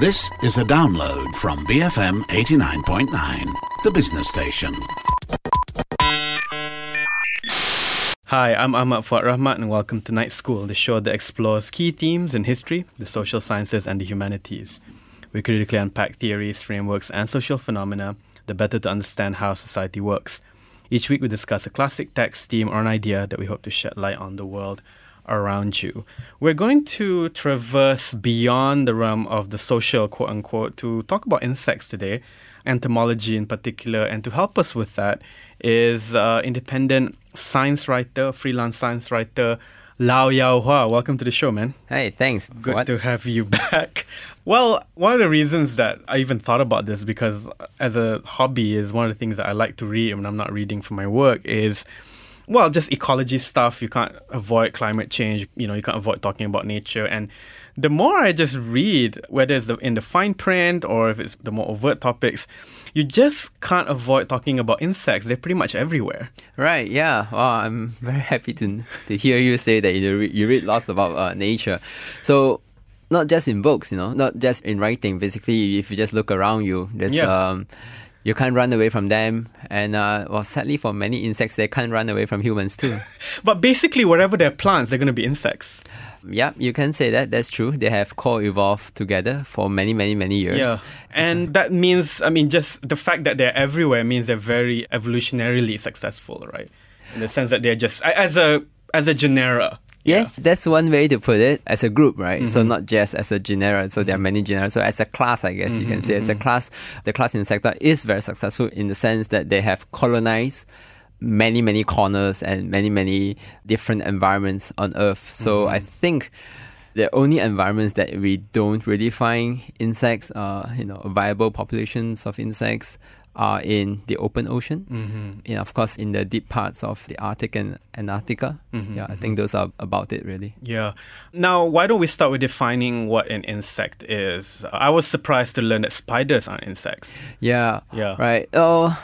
This is a download from BFM 89.9, the business station. Hi, I'm Ahmad Fuad Rahmat and welcome to Night School, the show that explores key themes in history, the social sciences, and the humanities. We critically unpack theories, frameworks, and social phenomena, the better to understand how society works. Each week we discuss a classic text, theme, or an idea that we hope to shed light on the world around you. We're going to traverse beyond the realm of the social, quote unquote, to talk about insects today, entomology in particular, and to help us with that is uh, independent science writer, freelance science writer, Law Yao Hua. Welcome to the show, man. Hey, thanks. Good What? to have you back. Well, one of the reasons that I even thought about this because as a hobby is one of the things that I like to read when I'm not reading for my work is well, just ecology stuff. You can't avoid climate change. You know, you can't avoid talking about nature. And the more I just read, whether it's the, in the fine print or if it's the more overt topics, you just can't avoid talking about insects. They're pretty much everywhere. Right, yeah. Well, I'm very happy to, to hear you say that you read, you read lots about uh, nature. So, not just in books, you know, not just in writing. Basically, if you just look around you, there's Yeah. um, you can't run away from them. And uh, well, sadly, for many insects, they can't run away from humans too. But basically, wherever there are plants, they're going to be insects. yeah, you can say that. That's true. They have co-evolved together for many, many, many years. Yeah. And that means, I mean, just the fact that they're everywhere means they're very evolutionarily successful, right? In the sense that they're just, as a, as a genera. Yes, that's one way to put it as a group, right? So Mm-hmm. not just as a genera. So there are many genera. So as a class, I guess you Mm-hmm, can say as a class, the class insecta is very successful in the sense that they have colonized many, many corners and many, many different environments on Earth. So Mm-hmm. I think the only environments that we don't really find insects, uh, you know, viable populations of insects are in the open ocean. Mm-hmm. Know, of course, in the deep parts of the Arctic and Antarctica. Mm-hmm, Yeah, I think those are about it, really. Yeah. Now, why don't we start with defining what an insect is? I was surprised to learn that spiders aren't insects. Yeah. Yeah. Right. Oh,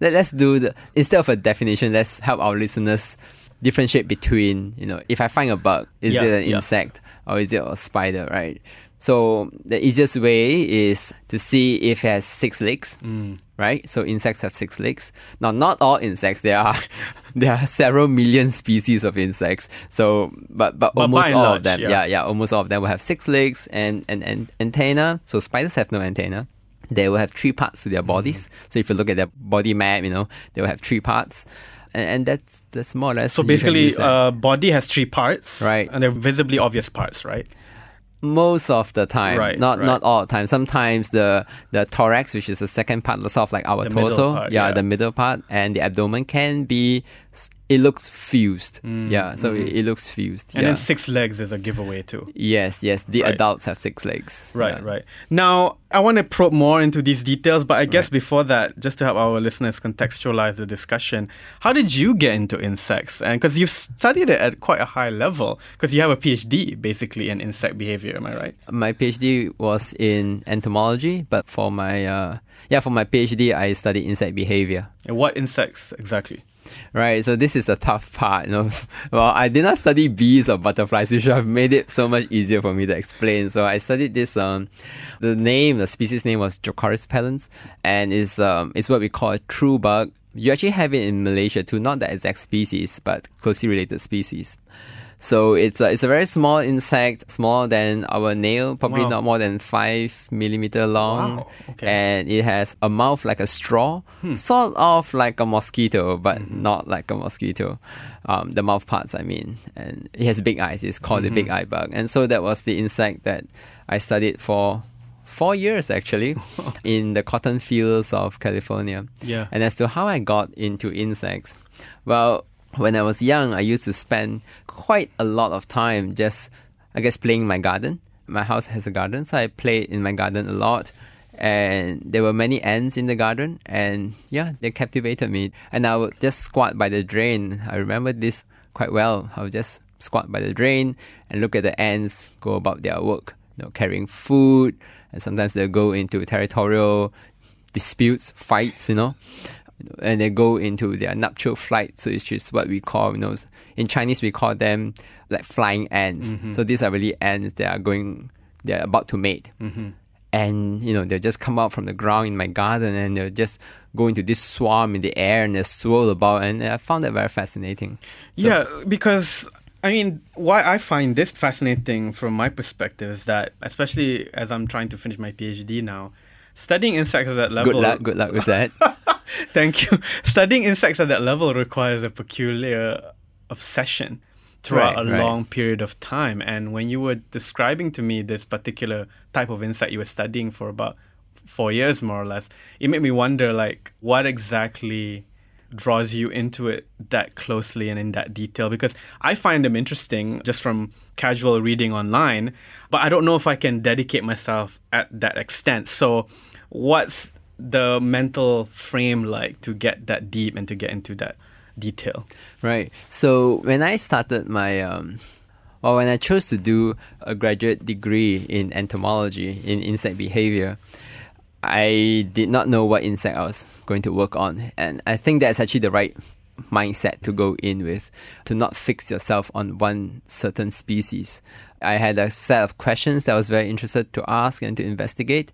let, let's do the instead of a definition, let's help our listeners differentiate between you know if I find a bug, is Yeah, it an yeah. insect or is it a spider, right? So the easiest way is to see if it has six legs, Mm. right? So insects have six legs. Now, not all insects. There are there are several million species of insects. So, but but, But almost all large, of them, yeah. yeah, yeah, almost all of them will have six legs and and, and antenna. So spiders have no antenna. They will have three parts to their Mm-hmm. bodies. So if you look at their body map, you know they will have three parts, and, and that's that's more or less. So basically, uh, body has three parts. Right. And they're visibly obvious parts, right? most of the time, Right, not right. not all the time. Sometimes the the thorax, which is the second part, sort of like our The torso, part, yeah, yeah. the middle part, and the abdomen can be. It looks fused, Mm, yeah. So it, it looks fused. And yeah. then six legs is a giveaway, too. yes, yes. The Right. adults have six legs. Right, yeah. right. Now, I want to probe more into these details, but I guess before that, just to help our listeners contextualize the discussion, how did you get into insects? And because you've studied it at quite a high level, because you have a PhD basically in insect behavior, am I right? My PhD was in entomology, but for my uh, yeah, for my PhD, I studied insect behavior. And what insects exactly? Right, so this is the tough part. You know, well, I did not study bees or butterflies, which have made it so much easier for me to explain. So I studied this. Um, the name, the species name was Geocoris pallens, and is um, it's what we call a true bug. You actually have it in Malaysia too, not the exact species, but closely related species. So it's a, it's a very small insect, smaller than our nail, probably Wow. not more than five millimeter long, Wow, okay. and it has a mouth like a straw, hmm. sort of like a mosquito, but mm-hmm. not like a mosquito. Um, the mouth parts, I mean, and it has big eyes. It's called the mm-hmm. big eye bug, and so that was the insect that I studied for four years actually in the cotton fields of California. Yeah. And as to how I got into insects, well, when I was young, I used to spend quite a lot of time just, I guess, playing in my garden. My house has a garden, so I played in my garden a lot. And there were many ants in the garden, and yeah, they captivated me. And I would just squat by the drain. I remember this quite well. I would just squat by the drain and look at the ants go about their work, you know, carrying food, and sometimes they'll go into territorial disputes, fights, you know, and they go into their nuptial flight. So it's just what we call, you know, in Chinese we call them like flying ants. Mm-hmm. So these are really ants that are going, they're about to mate. Mm-hmm. and you know they'll just come out from the ground in my garden and they'll just go into this swarm in the air and they swirl about and I found that very fascinating. So, yeah, because I mean, why I find this fascinating from my perspective is that, especially as I'm trying to finish my PhD now, studying insects at that level. Good luck. Good luck with that. Thank you. Studying insects at that level requires a peculiar obsession throughout right, a right. long period of time. And when you were describing to me this particular type of insect you were studying for about four years, more or less, it made me wonder, like, what exactly draws you into it that closely and in that detail because I find them interesting just from casual reading online, but I don't know if I can dedicate myself at that extent. So, what's the mental frame like to get that deep and to get into that detail? Right. So, when I started my um or when I chose to do a graduate degree in entomology in insect behavior, I did not know what insect I was going to work on. And I think that's actually the right mindset to go in with, to not fix yourself on one certain species. I had a set of questions that I was very interested to ask and to investigate.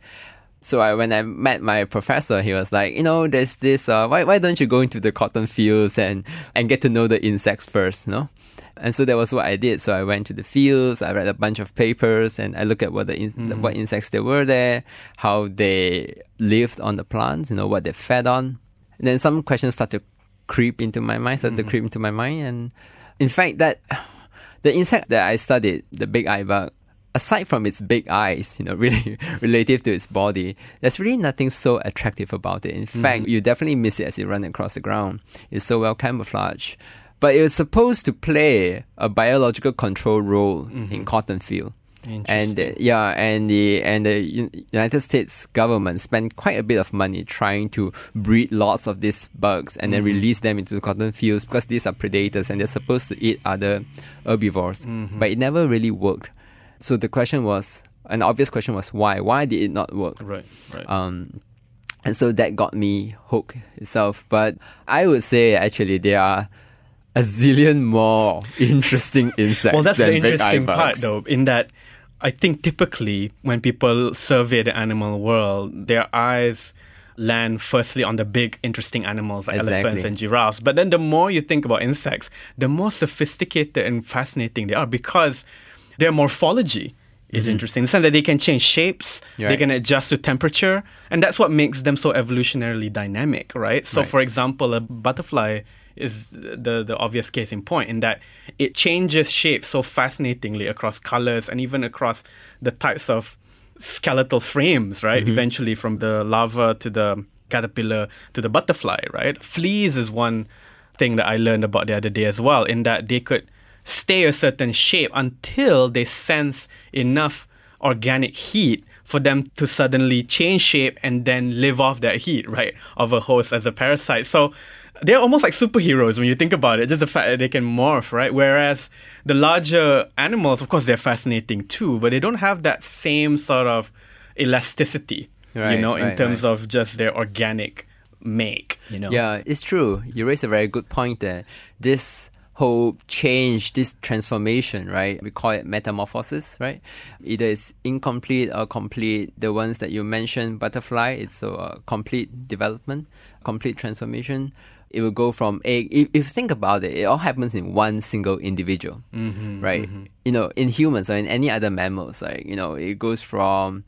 So I, when I met my professor, he was like, you know, there's this. Uh, why why don't you go into the cotton fields and and get to know the insects first, no? And so that was what I did. So I went to the fields, I read a bunch of papers, and I looked at what the, in- mm-hmm. what insects there were there, how they lived on the plants, you know, what they fed on. And then some questions started to creep into my mind, started mm-hmm. to creep into my mind. And in fact, that the insect that I studied, the big eye bug, aside from its big eyes, you know, really relative to its body, there's really nothing so attractive about it. In mm-hmm. fact, you definitely miss it as it runs across the ground. It's so well camouflaged but it was supposed to play a biological control role mm-hmm. in cotton field. And uh, yeah, and the and the United States government spent quite a bit of money trying to breed lots of these bugs and mm-hmm. then release them into the cotton fields because these are predators and they're supposed to eat other herbivores. Mm-hmm. But it never really worked. So the question was, an obvious question was why? Why did it not work? Right, right. Um, and so that got me hooked itself. But I would say actually there are a zillion more interesting insects. well, that's the interesting part, though, in that I think typically when people survey the animal world, their eyes land firstly on the big, interesting animals like exactly. elephants and giraffes. But then the more you think about insects, the more sophisticated and fascinating they are because their morphology is mm-hmm. interesting. The sense that they can change shapes, right. they can adjust to temperature, and that's what makes them so evolutionarily dynamic, right? So, right. for example, a butterfly is the the obvious case in point in that it changes shape so fascinatingly across colors and even across the types of skeletal frames, right? Mm-hmm. Eventually, from the larva to the caterpillar to the butterfly, right? Fleas is one thing that I learned about the other day as well, in that they could stay a certain shape until they sense enough organic heat for them to suddenly change shape and then live off that heat, right, of a host as a parasite. So they're almost like superheroes when you think about it. Just the fact that they can morph, right? Whereas the larger animals, of course, they're fascinating too, but they don't have that same sort of elasticity, right, you know, in right, terms right. of just their organic make, you know. Yeah, it's true. You raise a very good point there. This whole change, this transformation, right? We call it metamorphosis, right? Either it's incomplete or complete. The ones that you mentioned, butterfly, it's a complete development, complete transformation it will go from egg. If, if you think about it, it all happens in one single individual, mm-hmm, right? Mm-hmm. You know, in humans or in any other mammals, like you know, it goes from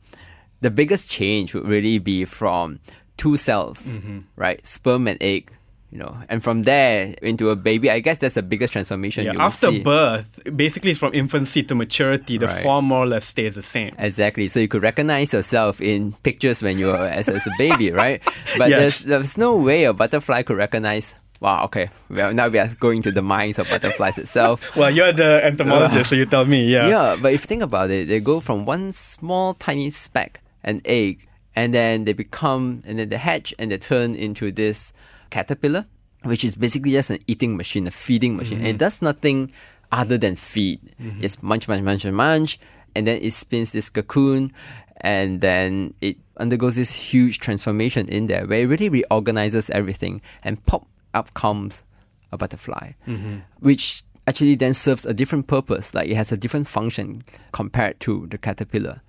the biggest change would really be from two cells, mm-hmm. right? Sperm and egg you know, and from there into a baby, I guess that's the biggest transformation. Yeah, after see. birth, basically from infancy to maturity, the right. form more or less stays the same. Exactly. So you could recognize yourself in pictures when you were as, as a baby, right? But yes. there's, there's no way a butterfly could recognize Wow, okay. Well, now we are going to the minds of butterflies itself. well, you're the entomologist, so you tell me, yeah. Yeah, but if you think about it, they go from one small tiny speck, an egg, and then they become, and then they hatch and they turn into this caterpillar, which is basically just an eating machine, a feeding machine. Mm-hmm. And it does nothing other than feed. Mm-hmm. It's munch, munch, munch, munch, and then it spins this cocoon, and then it undergoes this huge transformation in there where it really reorganizes everything, and pop up comes a butterfly, mm-hmm. which actually then serves a different purpose. Like it has a different function compared to the caterpillar.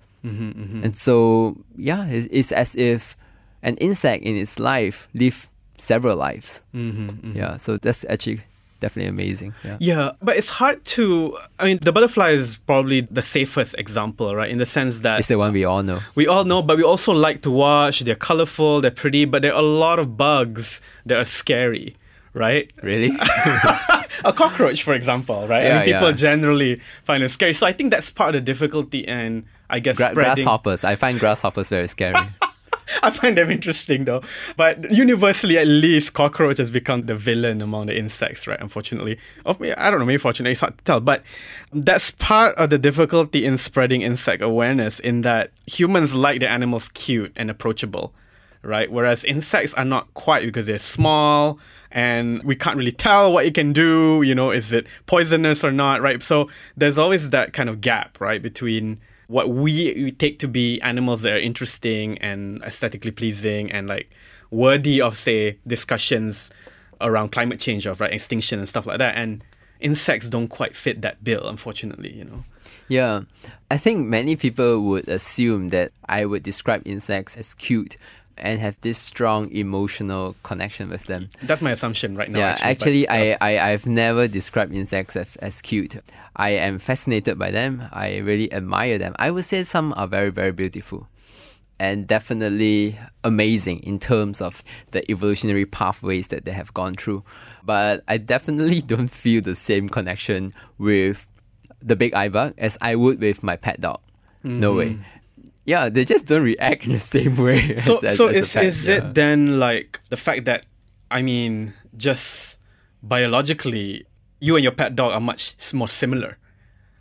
And so, yeah, it's, it's as if an insect in its life live several lives. Mm-hmm, mm-hmm. Yeah, so that's actually definitely amazing. Yeah. Yeah, but it's hard to. I mean, the butterfly is probably the safest example, right? In the sense that It's the one we all know. we all know, but we also like to watch. They're colorful, they're pretty, but there are a lot of bugs that are scary, right? Really? a cockroach, for example, right? I Yeah, mean, people yeah. generally find it scary. So I think that's part of the difficulty and I guess Gra- grasshoppers. I find grasshoppers very scary. I find them interesting though. But universally, at least, cockroach has become the villain among the insects, right? Unfortunately, or may- I don't know, maybe fortunately, it's hard to tell. But that's part of the difficulty in spreading insect awareness. In that humans like the animals cute and approachable, right? Whereas insects are not quite because they're small and we can't really tell what it can do. You know, is it poisonous or not, right? So there's always that kind of gap, right, between what we, take to be animals that are interesting and aesthetically pleasing and like worthy of say discussions around climate change of right extinction and stuff like that. And insects don't quite fit that bill unfortunately you know? Yeah, I think many people would assume that I would describe insects as cute and have this strong emotional connection with them. that's my assumption right now yeah, actually, actually, but, I, I, I've never described insects as, as cute. I am fascinated by them. I really admire them. I would say some are very, very beautiful and definitely amazing in terms of the evolutionary pathways that they have gone through. But I definitely don't feel the same connection with the big eye bug as I would with my pet dog. No mm-hmm. way. Yeah, they just don't react in the same way. so as, as, so as is, pet, is yeah. it then like the fact that i mean just biologically you and your pet dog are much more similar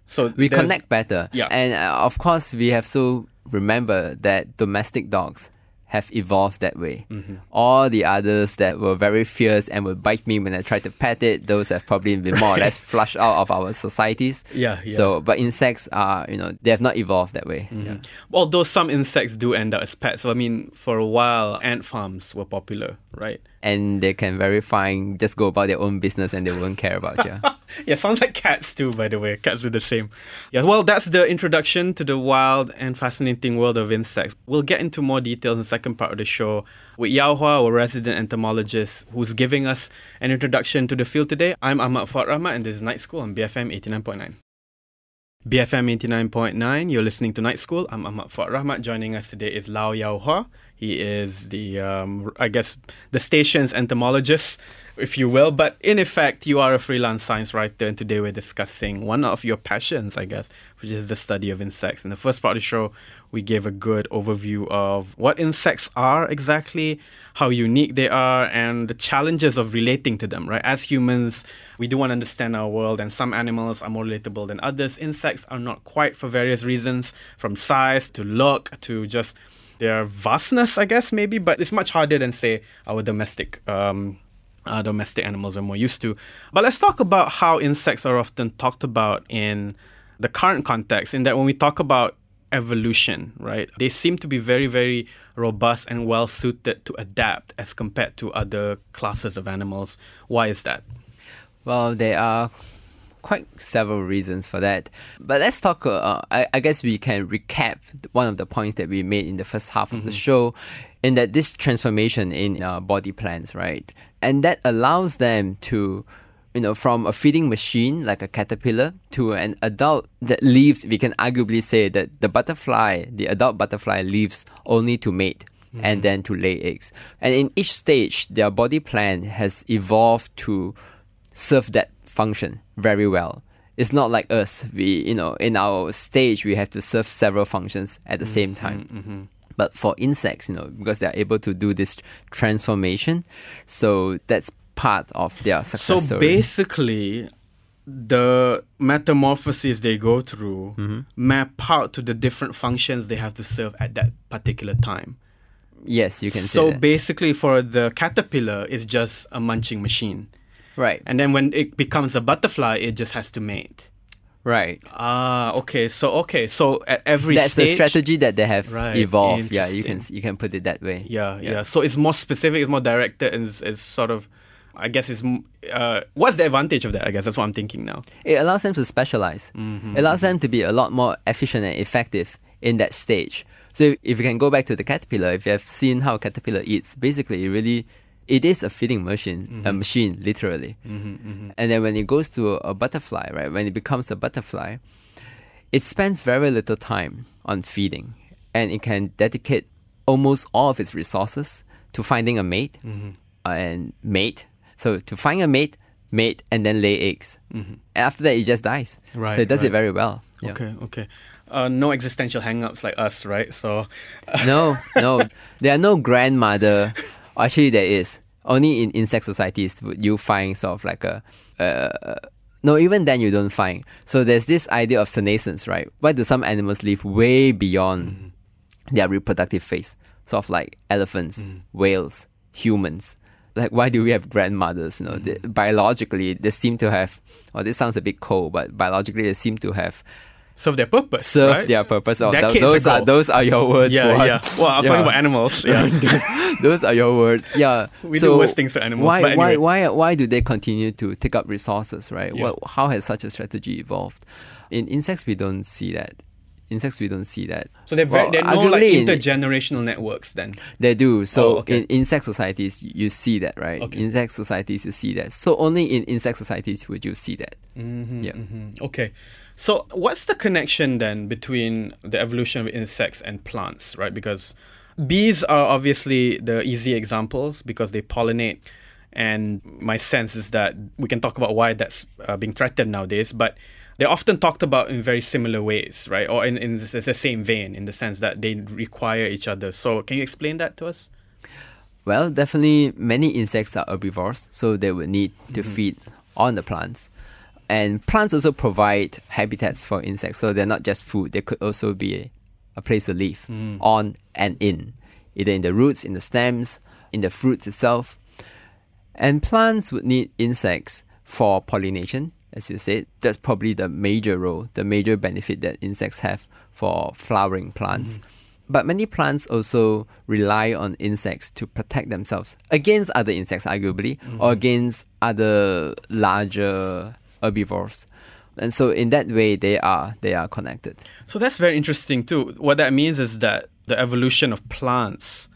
so we connect better. Yeah. And uh, of course, we have to remember that domestic dogs have evolved that way. Mm-hmm. All the others that were very fierce and would bite me when I tried to pet it, those have probably been more or less flushed out of our societies. Yeah, yeah. So, but insects are, you know, they have not evolved that way. Yeah. although some insects do end up as pets so i mean for a while ant farms were popular right And they can very fine just go about their own business and they won't care about you. Yeah, sounds like cats too, by the way. Cats do the same. Yeah, well, that's the introduction to the wild and fascinating world of insects. We'll get into more details in the second part of the show with Yao Hua, our resident entomologist, who's giving us an introduction to the field today. I'm Ahmad Fuad Rahmat, and this is Night School on BFM 89.9. BFM 89.9, you're listening to Night School. I'm Ahmad Fuad Rahmat. Joining us today is Law Yao Hua. He is the, um, I guess, the station's entomologist, if you will. But in effect, you are a freelance science writer, and today we're discussing one of your passions, I guess, which is the study of insects. In the first part of the show, we gave a good overview of what insects are exactly, how unique they are, and the challenges of relating to them, right? As humans, we do want to understand our world, and some animals are more relatable than others. Insects are not quite for various reasons, from size to look to just their vastness, I guess, maybe, but it's much harder than, say, our domestic. Um, uh, domestic animals we're more used to. But let's talk about how insects are often talked about in the current context, in that when we talk about evolution, right, they seem to be very, very robust and well suited to adapt as compared to other classes of animals. Why is that? Well, there are quite several reasons for that. But let's talk. Uh, I, I guess we can recap one of the points that we made in the first half of the mm-hmm. show, in that this transformation in our body plans, right, and that allows them to. You know, from a feeding machine like a caterpillar to an adult that lives, we can arguably say that the butterfly, the adult butterfly, lives only to mate and mm-hmm. then to lay eggs. And in each stage, their body plan has evolved to serve that function very well. It's not like us. We, you know, in our stage, we have to serve several functions at the same time. But for insects, you know, because they're able to do this transformation, so that's part of their So success story. basically, the metamorphoses they go through Mm-hmm. map out to the different functions they have to serve at that particular time. yes, you can so say that. basically, for the caterpillar, it's just a munching machine. Right, And then when it becomes a butterfly, it just has to mate. right. Ah, okay. So okay. So at every That's the strategy that they have Right, evolved. Yeah, you can you can put it that way. Yeah, yeah, So it's more specific. It's more directed. And it's, it's sort of, I guess, it's m- uh, what's the advantage of that? I guess that's what I'm thinking now. It allows them to specialize. Mm-hmm, It allows them to be a lot more efficient and effective in that stage. So if you can go back to the caterpillar, if you have seen how a caterpillar eats, basically it really it is a feeding machine, a mm-hmm. machine literally. Mm-hmm, mm-hmm. And then when it goes to a butterfly, right, when it becomes a butterfly, it spends very little time on feeding, and it can dedicate almost all of its resources to finding a mate uh, and mate. So to find a mate, mate, and then lay eggs. After that, it just dies. Right, so it does right. it very well. Yeah. Okay, okay. Uh, no existential hang-ups like us, right? So, No, no, there are no grandmother. Actually, there is. Only in insect societies would you find sort of like a. Uh, no, even then you don't find. So there's this idea of senescence, right? Why do some animals live way beyond their reproductive phase? Sort of like elephants, whales, humans. Like why do we have grandmothers? You know, they, biologically they seem to have. Well, this sounds a bit cold, but biologically they seem to have serve their purpose. Serve right? their purpose. Oh, th- those are those are your words. Yeah, boy. yeah. Well, I'm Yeah. talking about animals. Yeah. Those are your words. Yeah. We do worse things to animals, Why, but why, anyway. why, why do they continue to take up resources, right? Yeah. Well, how has such a strategy evolved? In insects, we don't see that. Insects, we don't see that. so they're very, Well, they're no like arguably in- intergenerational networks then. They do. So Oh, okay. in insect societies, you see that, right? Okay. Insect societies, you see that. So only in insect societies would you see that. Mm-hmm, Yeah. Okay. So what's the connection then between the evolution of insects and plants, right? Because bees are obviously the easy examples because they pollinate. And my sense is that we can talk about why that's uh, being threatened nowadays, but they're often talked about in very similar ways, right? Or in, in the the same vein, in the sense that they require each other. So can you explain that to us? Well, definitely many insects are herbivores, so they would need to feed on the plants. And plants also provide habitats for insects, so they're not just food, they could also be a, place to live mm. on and in, either in the roots, in the stems, in the fruits itself. And plants would need insects for pollination, as you said. That's probably the major role, the major benefit that insects have for flowering plants. Mm. But many plants also rely on insects to protect themselves against other insects, arguably, mm-hmm. or against other larger herbivores. And so, in that way, they are they are connected. So that's very interesting too. What that means is that the evolution of plants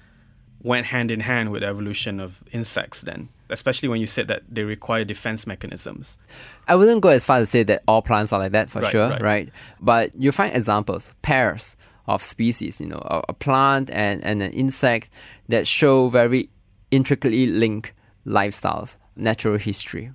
went hand in hand with the evolution of insects then, especially when you said that they require defense mechanisms. I wouldn't go as far as to say that all plants are like that for Right, sure, right. right. But you find examples, pairs of species, you know, a, a plant and, and an insect that show very intricately linked lifestyles, natural history.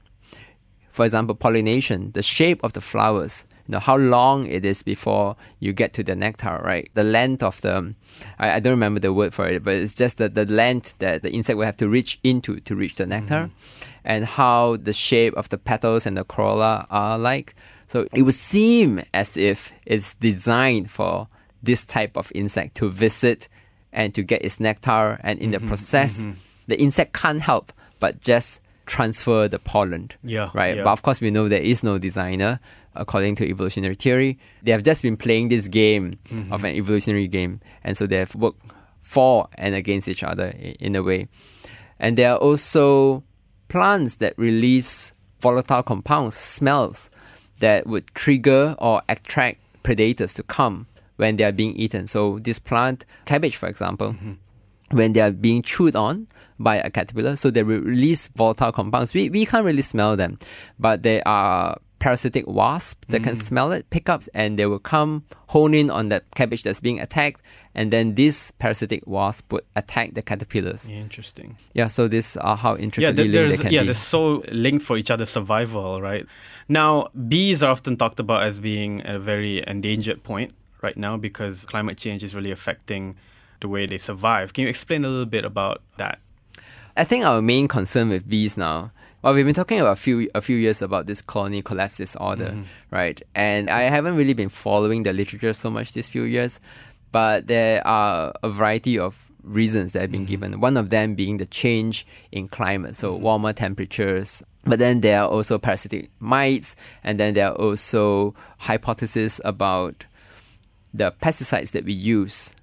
For example, pollination, the shape of the flowers, you know, how long it is before you get to the nectar, right? The length of the, I, I don't remember the word for it, but it's just the, the length that the insect will have to reach into to reach the nectar, mm-hmm. and how the shape of the petals and the corolla are like. So it would seem as if it's designed for this type of insect to visit and to get its nectar, and in the mm-hmm. process, mm-hmm. the insect can't help but just transfer the pollen. Yeah, Right. yeah. But of course, we know there is no designer according to evolutionary theory. They have just been playing this game Mm-hmm. of an evolutionary game, and so they have worked for and against each other in a way. And there are also plants that release volatile compounds, smells that would trigger or attract predators to come when they are being eaten. So this plant, cabbage, for example, when they are being chewed on by a caterpillar, so they release volatile compounds. We, we can't really smell them, but they are parasitic wasps that can mm. smell it, pick up, and they will come hone in on that cabbage that's being attacked, and then this parasitic wasp would attack the caterpillars. Interesting. Yeah, so these are how Yeah, intricately th- linked there's they can yeah, be. they're so linked for each other's survival, right? Now, bees are often talked about as being a very endangered point right now because climate change is really affecting the way they survive. Can you explain a little bit about that? I think our main concern with bees now, well, we've been talking about a few a few years about this colony collapse disorder, mm-hmm. right? And I haven't really been following the literature so much these few years, but there are a variety of reasons that have been mm-hmm. given. One of them being the change in climate, so mm-hmm. warmer temperatures. But then there are also parasitic mites, and then there are also hypotheses about the pesticides that we use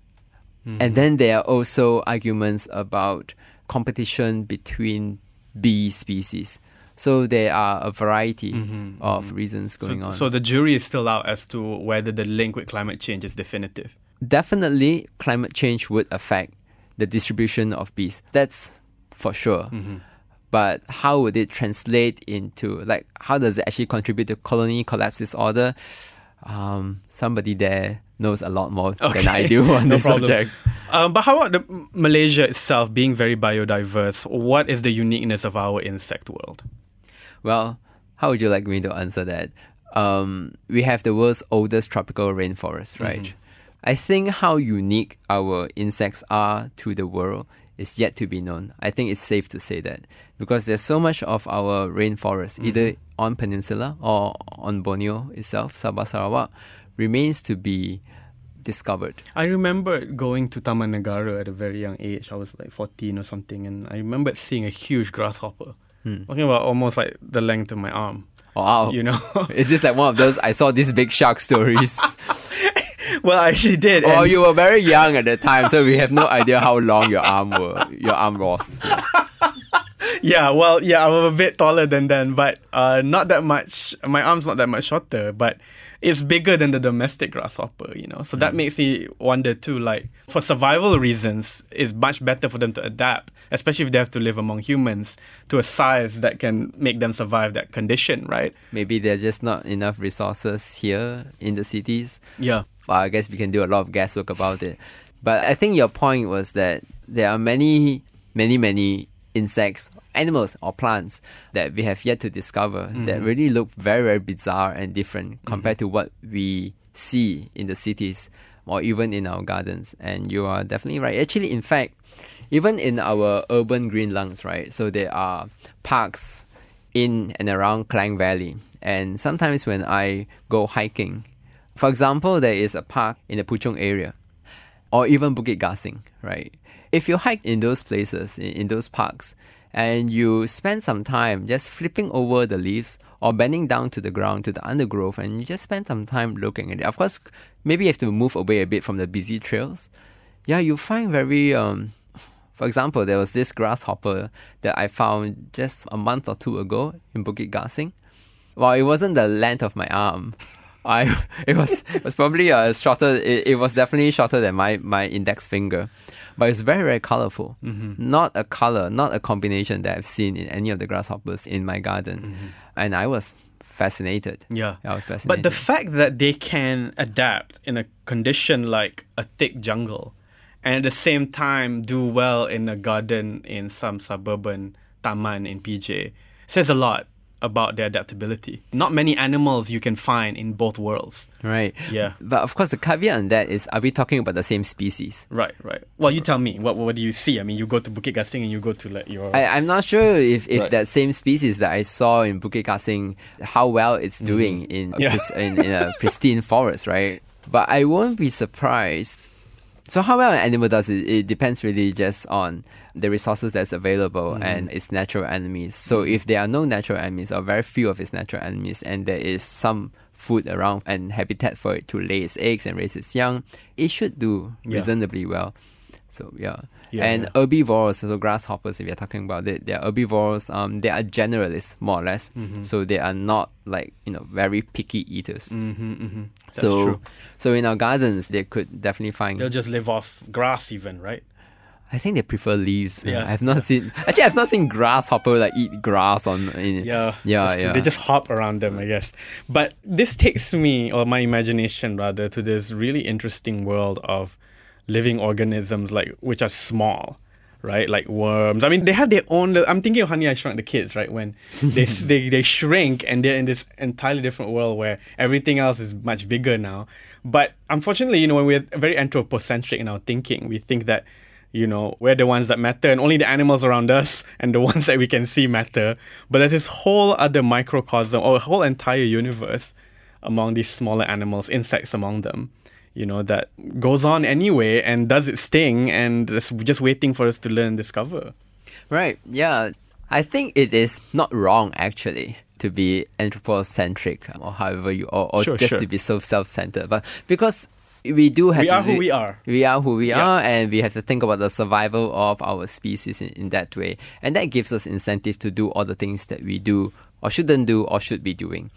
and then there are also arguments about competition between bee species. So there are a variety of reasons going so, on. so the jury is still out as to whether the link with climate change is definitive. definitely climate change would affect the distribution of bees. That's for sure. Mm-hmm. But how would it translate into like how does it actually contribute to colony collapse disorder? Um, somebody there knows a lot more than I do on no this problem. subject. Um, but how about the, Malaysia itself being very biodiverse? What is the uniqueness of our insect world? Well, how would you like me to answer that? Um, we have the world's oldest tropical rainforest, right? Mm-hmm. I think how unique our insects are to the world is yet to be known. I think it's safe to say that because there's so much of our rainforest, Mm-hmm. either on Peninsula or on Borneo itself, Sabah Sarawak, remains to be discovered. I remember going to Taman Negara at a very young age. I was like 14 or something, and I remember seeing a huge grasshopper. Hmm. Talking about almost like the length of my arm. Wow. You know? Is this like one of those I saw these big shark stories? well, I actually did. Oh, you were very young at the time, so we have no idea how long your arm were, your arm was. yeah, well, yeah, I was a bit taller than then, but uh, not that much. My arm's not that much shorter, but it's bigger than the domestic grasshopper, you know. So that Hmm. makes me wonder too. Like for survival reasons, it's much better for them to adapt, especially if they have to live among humans, to a size that can make them survive that condition, right? Maybe there's just not enough resources here in the cities. Yeah. But I guess we can do a lot of guesswork about it. But I think your point was that there are many, many, many insects, animals, or plants that we have yet to discover that mm-hmm. really look very, very bizarre and different mm-hmm. compared to what we see in the cities or even in our gardens. And you are definitely right. Actually, in fact, even in our urban green lungs, right? So there are parks in and around Klang Valley. And sometimes when I go hiking, for example, there is a park in the Puchong area or even Bukit Gasing, right? If you hike in those places, in, in those parks, and you spend some time just flipping over the leaves or bending down to the ground to the undergrowth and you just spend some time looking at it. Of course, maybe you have to move away a bit from the busy trails. Yeah, you find very um for example, there was this grasshopper that I found just a month or two ago in Bukit Gasing. Well, it wasn't the length of my arm. I it was it was probably uh, shorter. It, it was definitely shorter than my, my index finger, but it's very very colorful. Not a color, not a combination that I've seen in any of the grasshoppers in my garden, and I was fascinated. Yeah. I was fascinated. But the fact that they can adapt in a condition like a thick jungle and at the same time do well in a garden in some suburban taman in PJ says a lot about their adaptability. Not many animals you can find in both worlds. right. Yeah. But of course, the caveat on that is: Are we talking about the same species? Right, right. Well, you tell me. What what do you see? I mean, you go to Bukit Gasing and you go to like your I, I'm not sure if, if Right. that same species that I saw in Bukit Gasing, how well it's doing Mm-hmm. Yeah. in in a pristine forest, right? But I won't be surprised. So how well an animal does it, it depends really just on the resources that's available Mm-hmm. and its natural enemies. So if there are no natural enemies or very few of its natural enemies and there is some food around and habitat for it to lay its eggs and raise its young, it should do Yeah. reasonably well. So yeah. Yeah, and yeah. herbivores, so grasshoppers, if you're talking about it, they're herbivores. Um, they are generalists more or less. Mm-hmm. So they are not like you know very picky eaters. Mm-hmm, mm-hmm. That's so true. so in our gardens, they could definitely find. They'll just live off grass, even right. I think they prefer leaves. Yeah. I've not seen. Actually, I've not seen grasshopper like eat grass on. In, Yeah, yeah, yeah. They just hop around them, I guess. But this takes me, or my imagination rather, to this really interesting world of living organisms, like which are small, right? Like worms. I mean, they have their own. I'm thinking of Honey I Shrunk the Kids, right? When they they they shrink and they're in this entirely different world where everything else is much bigger now. But unfortunately, you know, when we're very anthropocentric in our thinking, we think that you know, we're the ones that matter and only the animals around us and the ones that we can see matter. But there's this whole other microcosm or a whole entire universe among these smaller animals, insects among them, you know, that goes on anyway and does its thing and is just waiting for us to learn and discover. Right. Yeah. I think it is not wrong actually to be anthropocentric or however you or, or Sure, just sure. to be so self-centered. But because we do have We to are who we are. We are who we Yeah. are, and we have to think about the survival of our species in, in that way, and that gives us incentive to do all the things that we do or shouldn't do or should be doing.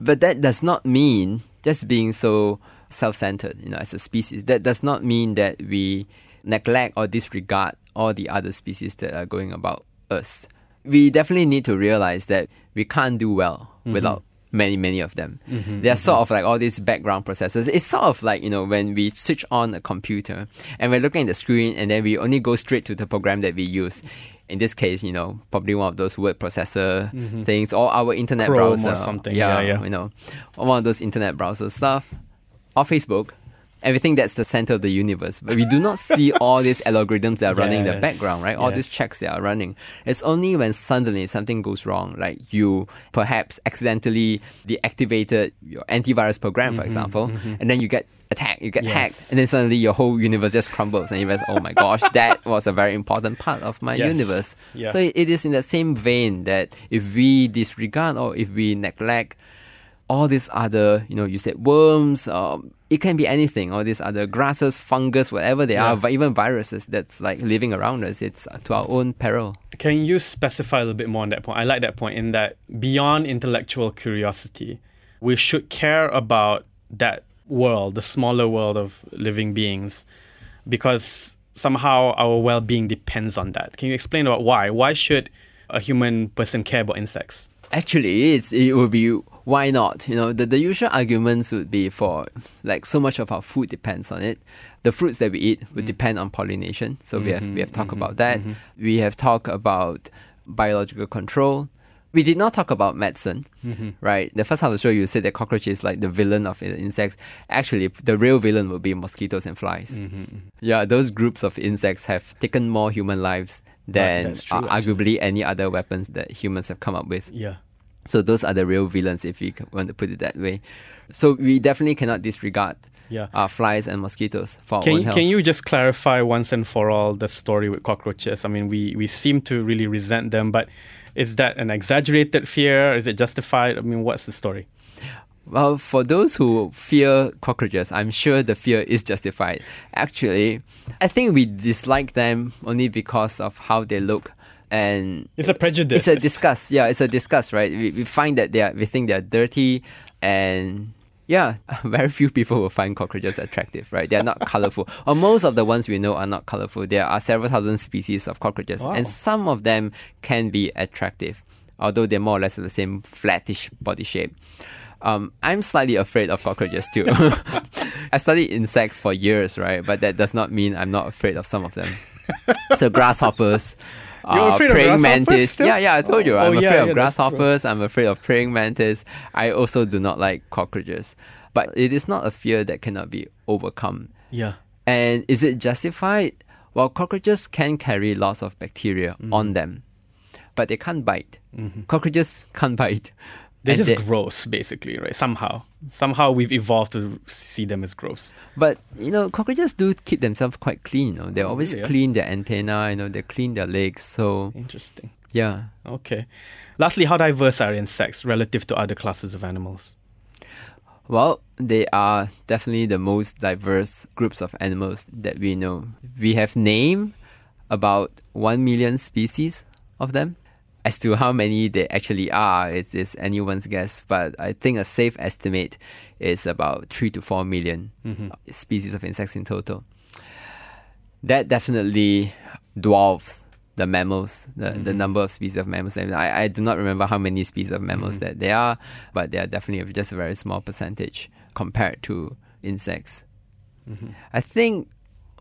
But that does not mean just being so self-centered, you know, as a species. That does not mean that we neglect or disregard all the other species that are going about us. We definitely need to realize that we can't do well mm-hmm. without many, many of them. Mm-hmm. They're sort mm-hmm. of like all these background processes. It's sort of like, you know, when we switch on a computer and we're looking at the screen and then we only go straight to the program that we use. In this case, you know, probably one of those word processor things or our internet Chrome or browser. something. Yeah, yeah. You know, one of those internet browser stuff or Facebook. Everything that's the center of the universe. But we do not see all these algorithms that are running in the background, right? All yes. these checks that are running. It's only when suddenly something goes wrong, like you perhaps accidentally deactivated your antivirus program, for example, and then you get attacked, you get Mm-hmm, Yes. hacked, and then suddenly your whole universe just crumbles, and you realize, oh my gosh, that was a very important part of my Yes. universe. Yeah. So it is in the same vein that if we disregard or if we neglect all these other, you know, you said worms, um, it can be anything, all these other grasses, fungus, whatever they Yeah. are, vi- even viruses that's like living around us, it's to our own peril. Can you specify a little bit more on that point? I like that point in that beyond intellectual curiosity, we should care about that world, the smaller world of living beings, because somehow our well being depends on that. Can you explain about why? Why should a human person care about insects? Actually, it's it would be why not? You know, the, the usual arguments would be for like so much of our food depends on it. The fruits that we eat would depend on pollination. So we have we have talked about that. We have talked about biological control. We did not talk about medicine, right? The first half of the show, you said that cockroaches like the villain of insects. Actually, the real villain would be mosquitoes and flies. Yeah, those groups of insects have taken more human lives than true, uh, arguably any other weapons that humans have come up with. Yeah. So those are the real villains, if you want to put it that way. So we definitely cannot disregard Yeah. uh, flies and mosquitoes for our Can own you, health. can you just clarify once and for all the story with cockroaches? I mean, we, we seem to really resent them, but is that an exaggerated fear? Is it justified? I mean, what's the story? Well, for those who fear cockroaches, I'm sure the fear is justified. Actually, I think we dislike them only because of how they look, and It's a prejudice. it's a disgust. Yeah, it's a disgust, right? We, we find that they are, we think they're dirty, and yeah, very few people will find cockroaches attractive, right? They are not colorful, or most of the ones we know are not colorful. There are several thousand species of cockroaches, Wow. and some of them can be attractive, although they're more or less the same flattish body shape. Um, I'm slightly afraid of cockroaches too. I studied insects for years, right? But that does not mean I'm not afraid of some of them. so grasshoppers, You're uh, afraid of praying mantis. still? Yeah, yeah, I told you. Oh, I'm yeah, afraid yeah, of true. grasshoppers. I'm afraid of praying mantis. I also do not like cockroaches. But it is not a fear that cannot be overcome. yeah. And is it justified? Well, cockroaches can carry lots of bacteria Mm-hmm. on them, but they can't bite. Cockroaches can't bite. They're just they- gross, basically, right? Somehow. Somehow we've evolved to see them as gross. But you know, cockroaches do keep themselves quite clean. You know, they always yeah? clean their antenna. You know, they clean their legs. So Interesting. yeah. Okay. Lastly, how diverse are insects relative to other classes of animals? Well, they are definitely the most diverse groups of animals that we know. We have named about one million species of them. As to how many they actually are, it is anyone's guess, but I think a safe estimate is about three to four million mm-hmm. species of insects in total. That definitely dwarfs the mammals, the, the mm-hmm. number of species of mammals. I, I do not remember how many species of mammals mm-hmm. that there are, but they are definitely just a very small percentage compared to insects. I think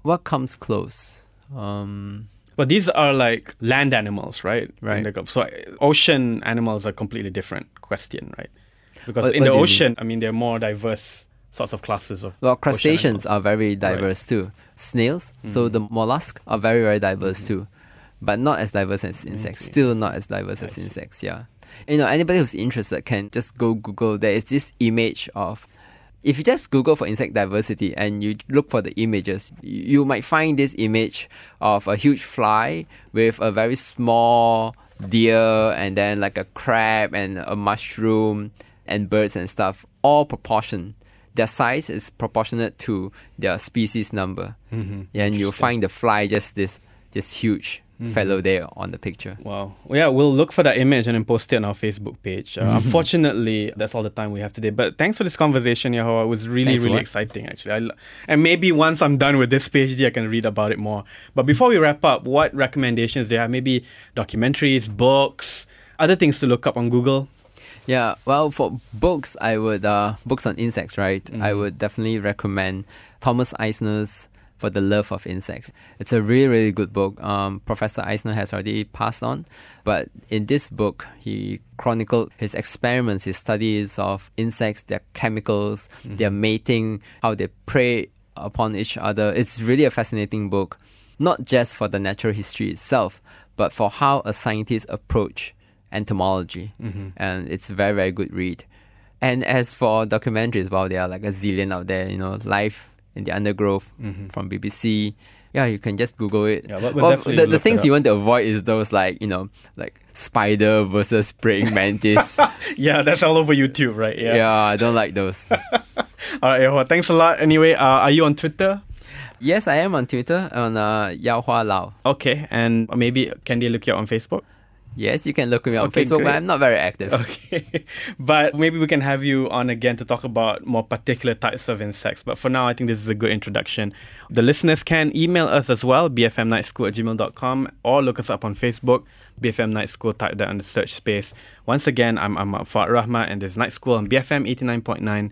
what comes close. Um, But these are like land animals, right? Right. In the So ocean animals are completely different question, right? Because What- in what the ocean, I mean, there are more diverse sorts of classes of. well, crustaceans are very diverse too. Snails, so mm-hmm. the mollusks are very very diverse mm-hmm. too, but not as diverse as mm-hmm. insects. see. Still not as diverse as insects. Yeah, you know anybody who's interested can just go Google. There is this image of. If you just Google for insect diversity and you look for the images, you you might find this image of a huge fly with a very small deer and then like a crab and a mushroom and birds and stuff, all proportion. Their size is proportionate to their species number. Mm-hmm. And you'll find the fly just this this huge fellow there on the picture. Wow. Well, yeah, we'll look for that image and then post it on our Facebook page. Uh, unfortunately, that's all the time we have today. But thanks for this conversation, Yao Hua. It was really, Thanks really exciting, actually. I, and maybe once I'm done with this PhD, I can read about it more. But before we wrap up, what recommendations do you have? Maybe documentaries, books, other things to look up on Google? Yeah, well, for books, I would uh, books on insects, right? I Mm-hmm. would definitely recommend Thomas Eisner's For the Love of Insects. It's a really, really good book. Um, Professor Eisner has already passed on, but in this book, he chronicled his experiments, his studies of insects, their chemicals, their mating, how they prey upon each other. It's really a fascinating book, not just for the natural history itself, but for how a scientist approach entomology, and it's a very very good read. And as for documentaries, well, there are like a zillion out there. You know, Life in the Undergrowth from BBC. Yeah, you can just Google it. Yeah, we'll- we'll well, the, the things you want to avoid is those like you know like spider versus praying mantis. Yeah, that's all over YouTube, right? Yeah. yeah. I don't like those. All right, Yao Hua. Thanks a lot. Anyway, uh, are you on Twitter? yes, I am on Twitter on uh, Yao Hua Law. Okay. And maybe can they look you up on Facebook? Yes, you can look me on Okay, Facebook, great. but I'm not very active. Okay. but maybe we can have you on again to talk about more particular types of insects. But for now, I think this is a good introduction. The listeners can email us as well, bfmnightschool at gmail.com, or look us up on Facebook, BFM Night School, type that on the search space. Once again, I'm Ahmad Fuad Rahmat, and this is Night School on BFM 89.9,